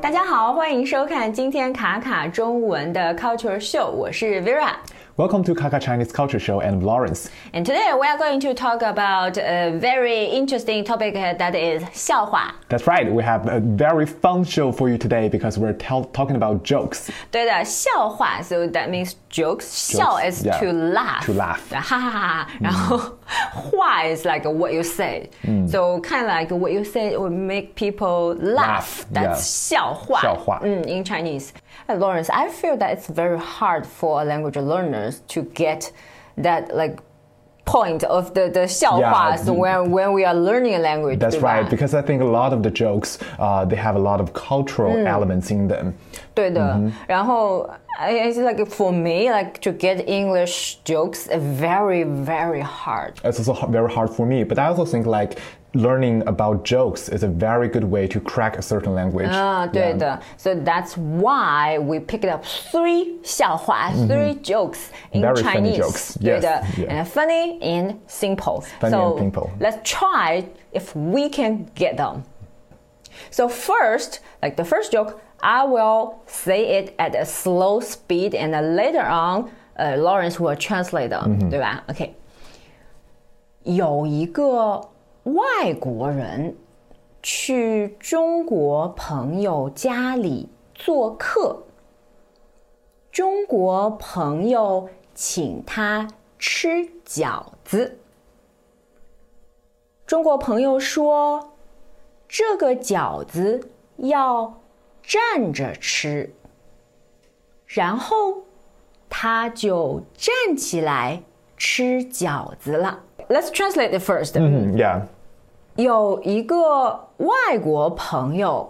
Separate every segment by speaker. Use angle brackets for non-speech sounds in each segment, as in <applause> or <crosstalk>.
Speaker 1: 大家好，欢迎收看今天卡卡中文的 Culture Show，我是 Vera。
Speaker 2: Welcome to Kaka Chinese Culture Show and Lawrence.
Speaker 1: And today we are going to talk about a very interesting topic that is 笑话。
Speaker 2: That's right, we have a very fun show for you today because we're tell talking about jokes.
Speaker 1: 对的，笑话，so that means jokes. 笑 is
Speaker 2: yeah,
Speaker 1: to laugh.
Speaker 2: to laugh. <laughs>
Speaker 1: 对哈哈哈哈。然后话 is like what you say. So kind of like what you say would make people laugh.
Speaker 2: Laugh,
Speaker 1: That's
Speaker 2: yeah.
Speaker 1: 笑话。
Speaker 2: 笑话。
Speaker 1: 嗯，in Chinese. Uh, Lawrence, I feel that it's very hard for language learners to get that like point of the the 笑话
Speaker 2: Yeah,
Speaker 1: so when when we are learning a language.
Speaker 2: That's
Speaker 1: 对吧
Speaker 2: right, because I think a lot of the jokes, uh, they have a lot of cultural elements in them.
Speaker 1: 对的，然后 I, I feel like for me, like to get English jokes, uh, very very hard.
Speaker 2: It's also h- very hard for me, but I also think like learning about jokes is a very good way to crack a certain language.
Speaker 1: 啊，对的，so that's why we picked up three 笑话，three jokes in
Speaker 2: Very funny
Speaker 1: Chinese.
Speaker 2: jokes.
Speaker 1: 对
Speaker 2: Yes,
Speaker 1: 的
Speaker 2: yeah.
Speaker 1: and funny and simple.
Speaker 2: Funny
Speaker 1: so
Speaker 2: and simple.
Speaker 1: let's try if we can get them. So first, like the first joke, I will say it at a slow speed, and then later on, uh, Lawrence will translate them，、对吧？OK。有一个 外国人去中国朋友家里做客，中国朋友请他吃饺子。中国朋友说：“这个饺子要站着吃。”然后他就站起来吃饺子了。Let's translate it first.
Speaker 2: Mm, yeah.
Speaker 1: 有一个外国朋友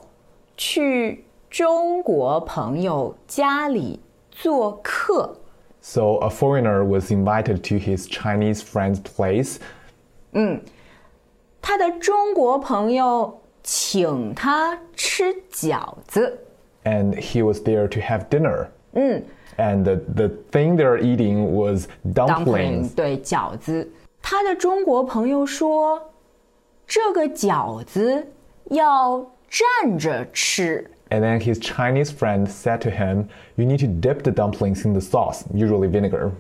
Speaker 1: 去中国朋友家里做客，
Speaker 2: So a foreigner was invited to his Chinese friend's place
Speaker 1: 他的中国朋友请他吃饺子。
Speaker 2: and he was there to have dinner. And the, the thing they're eating was dumplings.
Speaker 1: 对饺子。他的中国朋友说：“ 这个饺子要站着吃。
Speaker 2: And then his Chinese friend said to him, You need to dip the dumplings in the sauce, usually vinegar.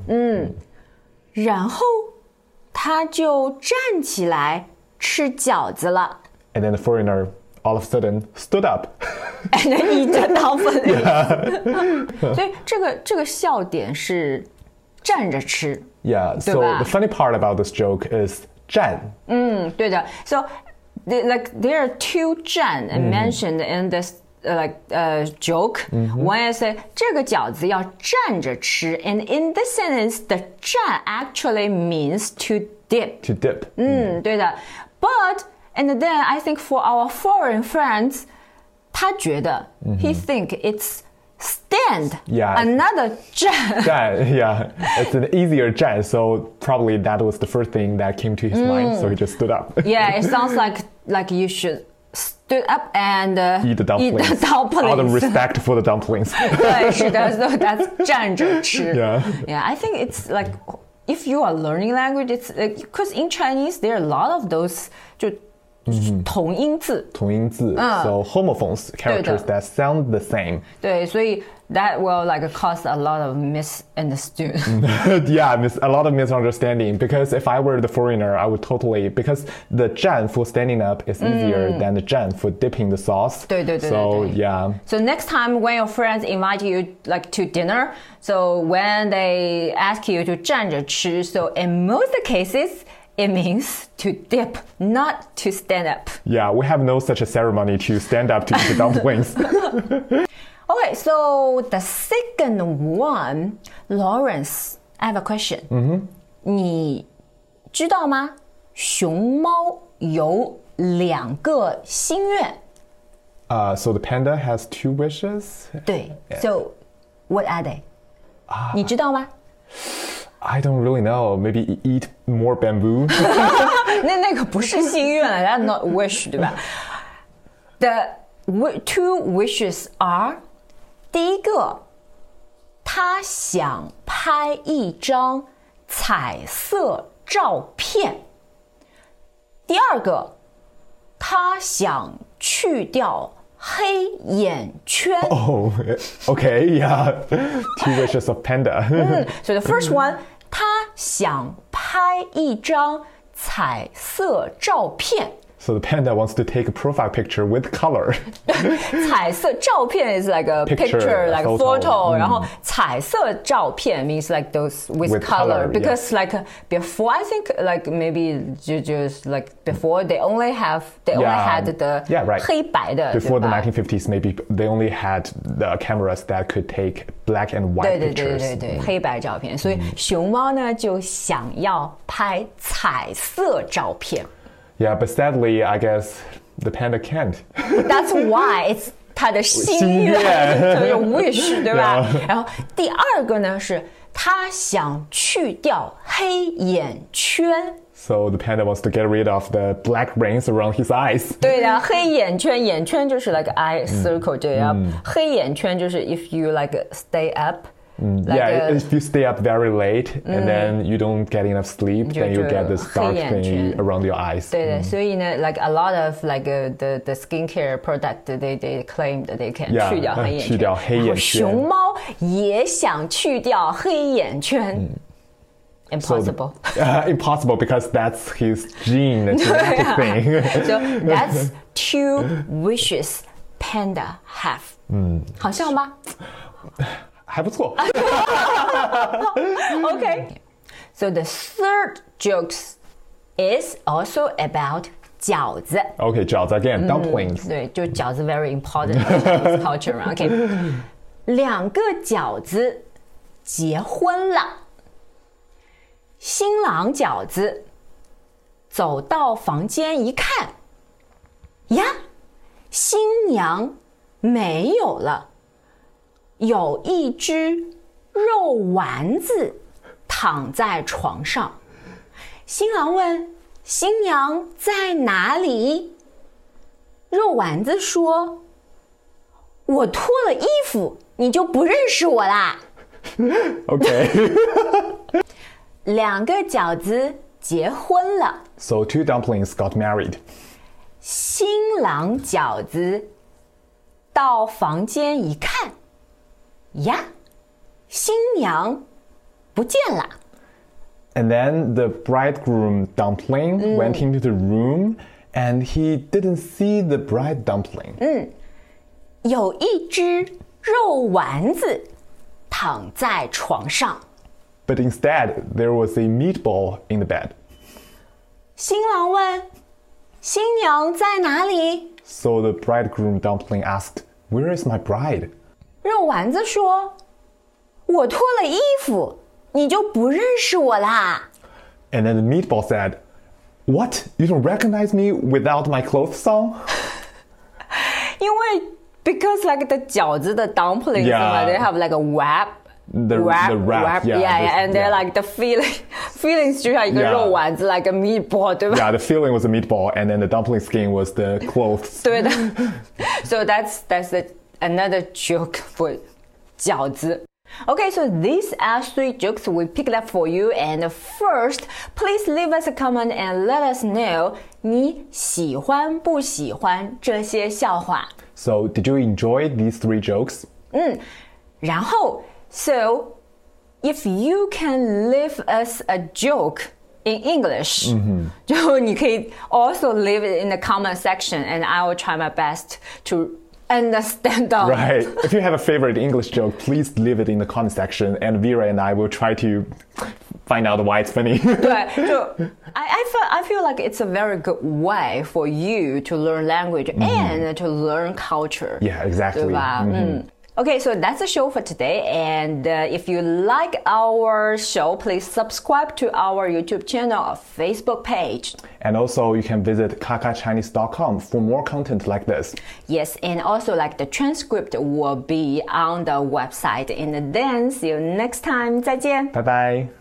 Speaker 1: ”然后他就站起来吃饺子了。
Speaker 2: And then the foreigner all of a sudden stood up. <laughs>
Speaker 1: and then eat the dumpling. <laughs> <laughs> 所以这个这个笑点是站着吃。
Speaker 2: yeah, so
Speaker 1: 对吧？
Speaker 2: the funny part about this joke is Zhan.
Speaker 1: 嗯，对的。So the, like there are two 站 mentioned in this. Uh, like uh, joke, one is uh, 这个饺子要站着吃，and in this sentence, the 站 actually means to dip.
Speaker 2: To dip.
Speaker 1: 嗯，对的。But and then I think for our foreign friends, 他觉得 he think it's stand.
Speaker 2: Yeah.
Speaker 1: Another 站。
Speaker 2: Zhan, <laughs> yeah, it's an easier Zhan, so probably that was the first thing that came to his mind, so he just stood up.
Speaker 1: yeah, it sounds <laughs> like like you should stood up and uh,
Speaker 2: Eat the dumplings.
Speaker 1: Eat the dumplings.
Speaker 2: Out of respect <laughs> for the dumplings.
Speaker 1: 对，是的，so that's 站着吃。
Speaker 2: Yeah.
Speaker 1: Yeah, I think it's like if you are learning language, it's because in Chinese there are a lot of those 就 同音字，
Speaker 2: 同音字，so homophones characters that sound the same。
Speaker 1: 对，所以 that will like cause a lot of misunderstanding. <laughs>
Speaker 2: yeah, a lot of misunderstanding because if I were the foreigner, I would totally because the 站 for standing up is easier mm. than the 蘸 for dipping the sauce.
Speaker 1: 对对对对对。
Speaker 2: So yeah.
Speaker 1: So next time when your friends invite you like to dinner, so when they ask you to 蘸着吃, so in most cases it means to dip, not to stand up.
Speaker 2: yeah, we have no such a ceremony to stand up to eat the dumplings. <laughs> <laughs>
Speaker 1: Okay, so the second one, Lawrence, I have a question. 你知道吗？熊猫有两个心愿。
Speaker 2: uh, so the panda has two wishes.
Speaker 1: 对，So what are they？、你知道吗？
Speaker 2: I don't really know. Maybe e- eat more bamboo. <laughs>
Speaker 1: 那那个不是心愿了，That's not wish，对吧？The wi- two wishes are，第一个，他想拍一张彩色照片；第二个，他想去掉 黑眼圈。
Speaker 2: Oh, <laughs> okay, yeah. Two wishes of panda. <laughs>
Speaker 1: So the first one，他 想拍一张彩色照片。
Speaker 2: so the panda wants to take a profile picture with color. <laughs>
Speaker 1: 彩色照片 is like a
Speaker 2: Picture,
Speaker 1: picture,
Speaker 2: a
Speaker 1: like a
Speaker 2: photo.
Speaker 1: photo，、然后彩色照片 means like those with,
Speaker 2: With
Speaker 1: color,
Speaker 2: color,
Speaker 1: because like before I think like maybe ju- just like before they only have they only
Speaker 2: Yeah.
Speaker 1: had the
Speaker 2: Yeah, right.
Speaker 1: 黑白的
Speaker 2: Before
Speaker 1: 对
Speaker 2: the
Speaker 1: 吧
Speaker 2: 1950s, maybe they only had the cameras that could take black and
Speaker 1: 对
Speaker 2: white
Speaker 1: 对对
Speaker 2: pictures.
Speaker 1: 对对，黑白照片，所以熊猫呢就想要拍彩色照片。
Speaker 2: Yeah, but sadly, I guess the panda can't.
Speaker 1: That's why it's <laughs> 他的心
Speaker 2: 心
Speaker 1: 愿，
Speaker 2: 愿
Speaker 1: 就是 <laughs> wish，对吧？然后第二个呢是他想去掉黑眼圈。
Speaker 2: So the panda wants to get rid of the black rings around his eyes.
Speaker 1: 对的，黑眼圈，眼圈就是 like eye circle 这样，黑眼圈就是 if you like stay up，like
Speaker 2: yeah,
Speaker 1: a-
Speaker 2: if you stay up very late and then you don't get enough sleep, then you get this dark
Speaker 1: 黑眼
Speaker 2: thing
Speaker 1: 圈。
Speaker 2: around your eyes.
Speaker 1: 对的，所以呢，like a lot of like uh, the the skincare product they they claim that they can
Speaker 2: Yeah，
Speaker 1: 去掉黑眼圈，
Speaker 2: 去掉黑眼
Speaker 1: 然后
Speaker 2: 圈
Speaker 1: 熊猫也想去掉黑眼圈、i m p o s s i b l e <laughs>
Speaker 2: Uh, impossible because that's his gene, a genetic <laughs> thing.
Speaker 1: so <laughs> that's two wishes panda have。嗯，好笑吗
Speaker 2: 还不错。
Speaker 1: ？Okay. So the third jokes is also about 饺子。
Speaker 2: Okay, 饺子 again, dumplings.
Speaker 1: 对，就饺子 very important in culture 嘛。OK，两个饺子结婚了，新郎饺子走到房间一看，呀，新娘没有了，有一只肉丸子躺在床上。新郎问：“新娘在哪里？”肉丸子说：“我脱了衣服，你就不认识我啦。<laughs>
Speaker 2: Okay. ” <laughs>
Speaker 1: 两个饺子结婚了
Speaker 2: ，so two dumplings got married.
Speaker 1: 新郎饺子到房间一看，呀，新娘不见了。
Speaker 2: And then the bridegroom dumpling went into the room and he didn't see the bride dumpling.
Speaker 1: 有一只肉丸子躺在床上。
Speaker 2: But instead, there was a meatball in the bed.
Speaker 1: 新郎问：“新娘在哪里
Speaker 2: So the bridegroom dumpling asked, Where is my bride?？”
Speaker 1: 肉丸子说：“我脱了衣服，你就不认识我啦。
Speaker 2: And then the meatball said, What? You don't recognize me without my clothes on? <laughs>
Speaker 1: ”因为 because like the 饺子的 dumplings
Speaker 2: Yeah.
Speaker 1: 嘛 they have like a wrap。
Speaker 2: The,
Speaker 1: wrap,
Speaker 2: the wrap, yeah.
Speaker 1: yeah,
Speaker 2: this-
Speaker 1: and they're
Speaker 2: yeah.
Speaker 1: like the feeling, <laughs> feelings 就像一个
Speaker 2: Yeah.
Speaker 1: 肉丸子，like a meatball，对吧
Speaker 2: Yeah, the filling was a meatball, and then the dumpling skin was the clothes. <laughs>
Speaker 1: 对的。so that's that's the, another joke <laughs> for 饺子。Okay, so these are three jokes we picked up for you. And first, please leave us a comment and let us know 你喜欢不喜欢这些笑话。
Speaker 2: So, did you enjoy these three jokes?
Speaker 1: 然后，so if you can leave us a joke in English，、就你可以 <laughs> also leave it in the comment section, and I will try my best to understand them.
Speaker 2: Right. if you have a favorite English joke, please leave it in the comment section, and Vera and I will try to find out why it's funny. <laughs>
Speaker 1: 对，就 I I feel I feel like it's a very good way for you to learn language and to learn culture.
Speaker 2: yeah, exactly.
Speaker 1: 对吧？嗯。 Okay, so that's the show for today. And uh, if you like our show, please subscribe to our YouTube channel or Facebook page.
Speaker 2: And also, you can visit kakachinese.com for more content like this.
Speaker 1: Yes, and also like the transcript will be on the website. And then see you next time. 再见。
Speaker 2: Bye bye.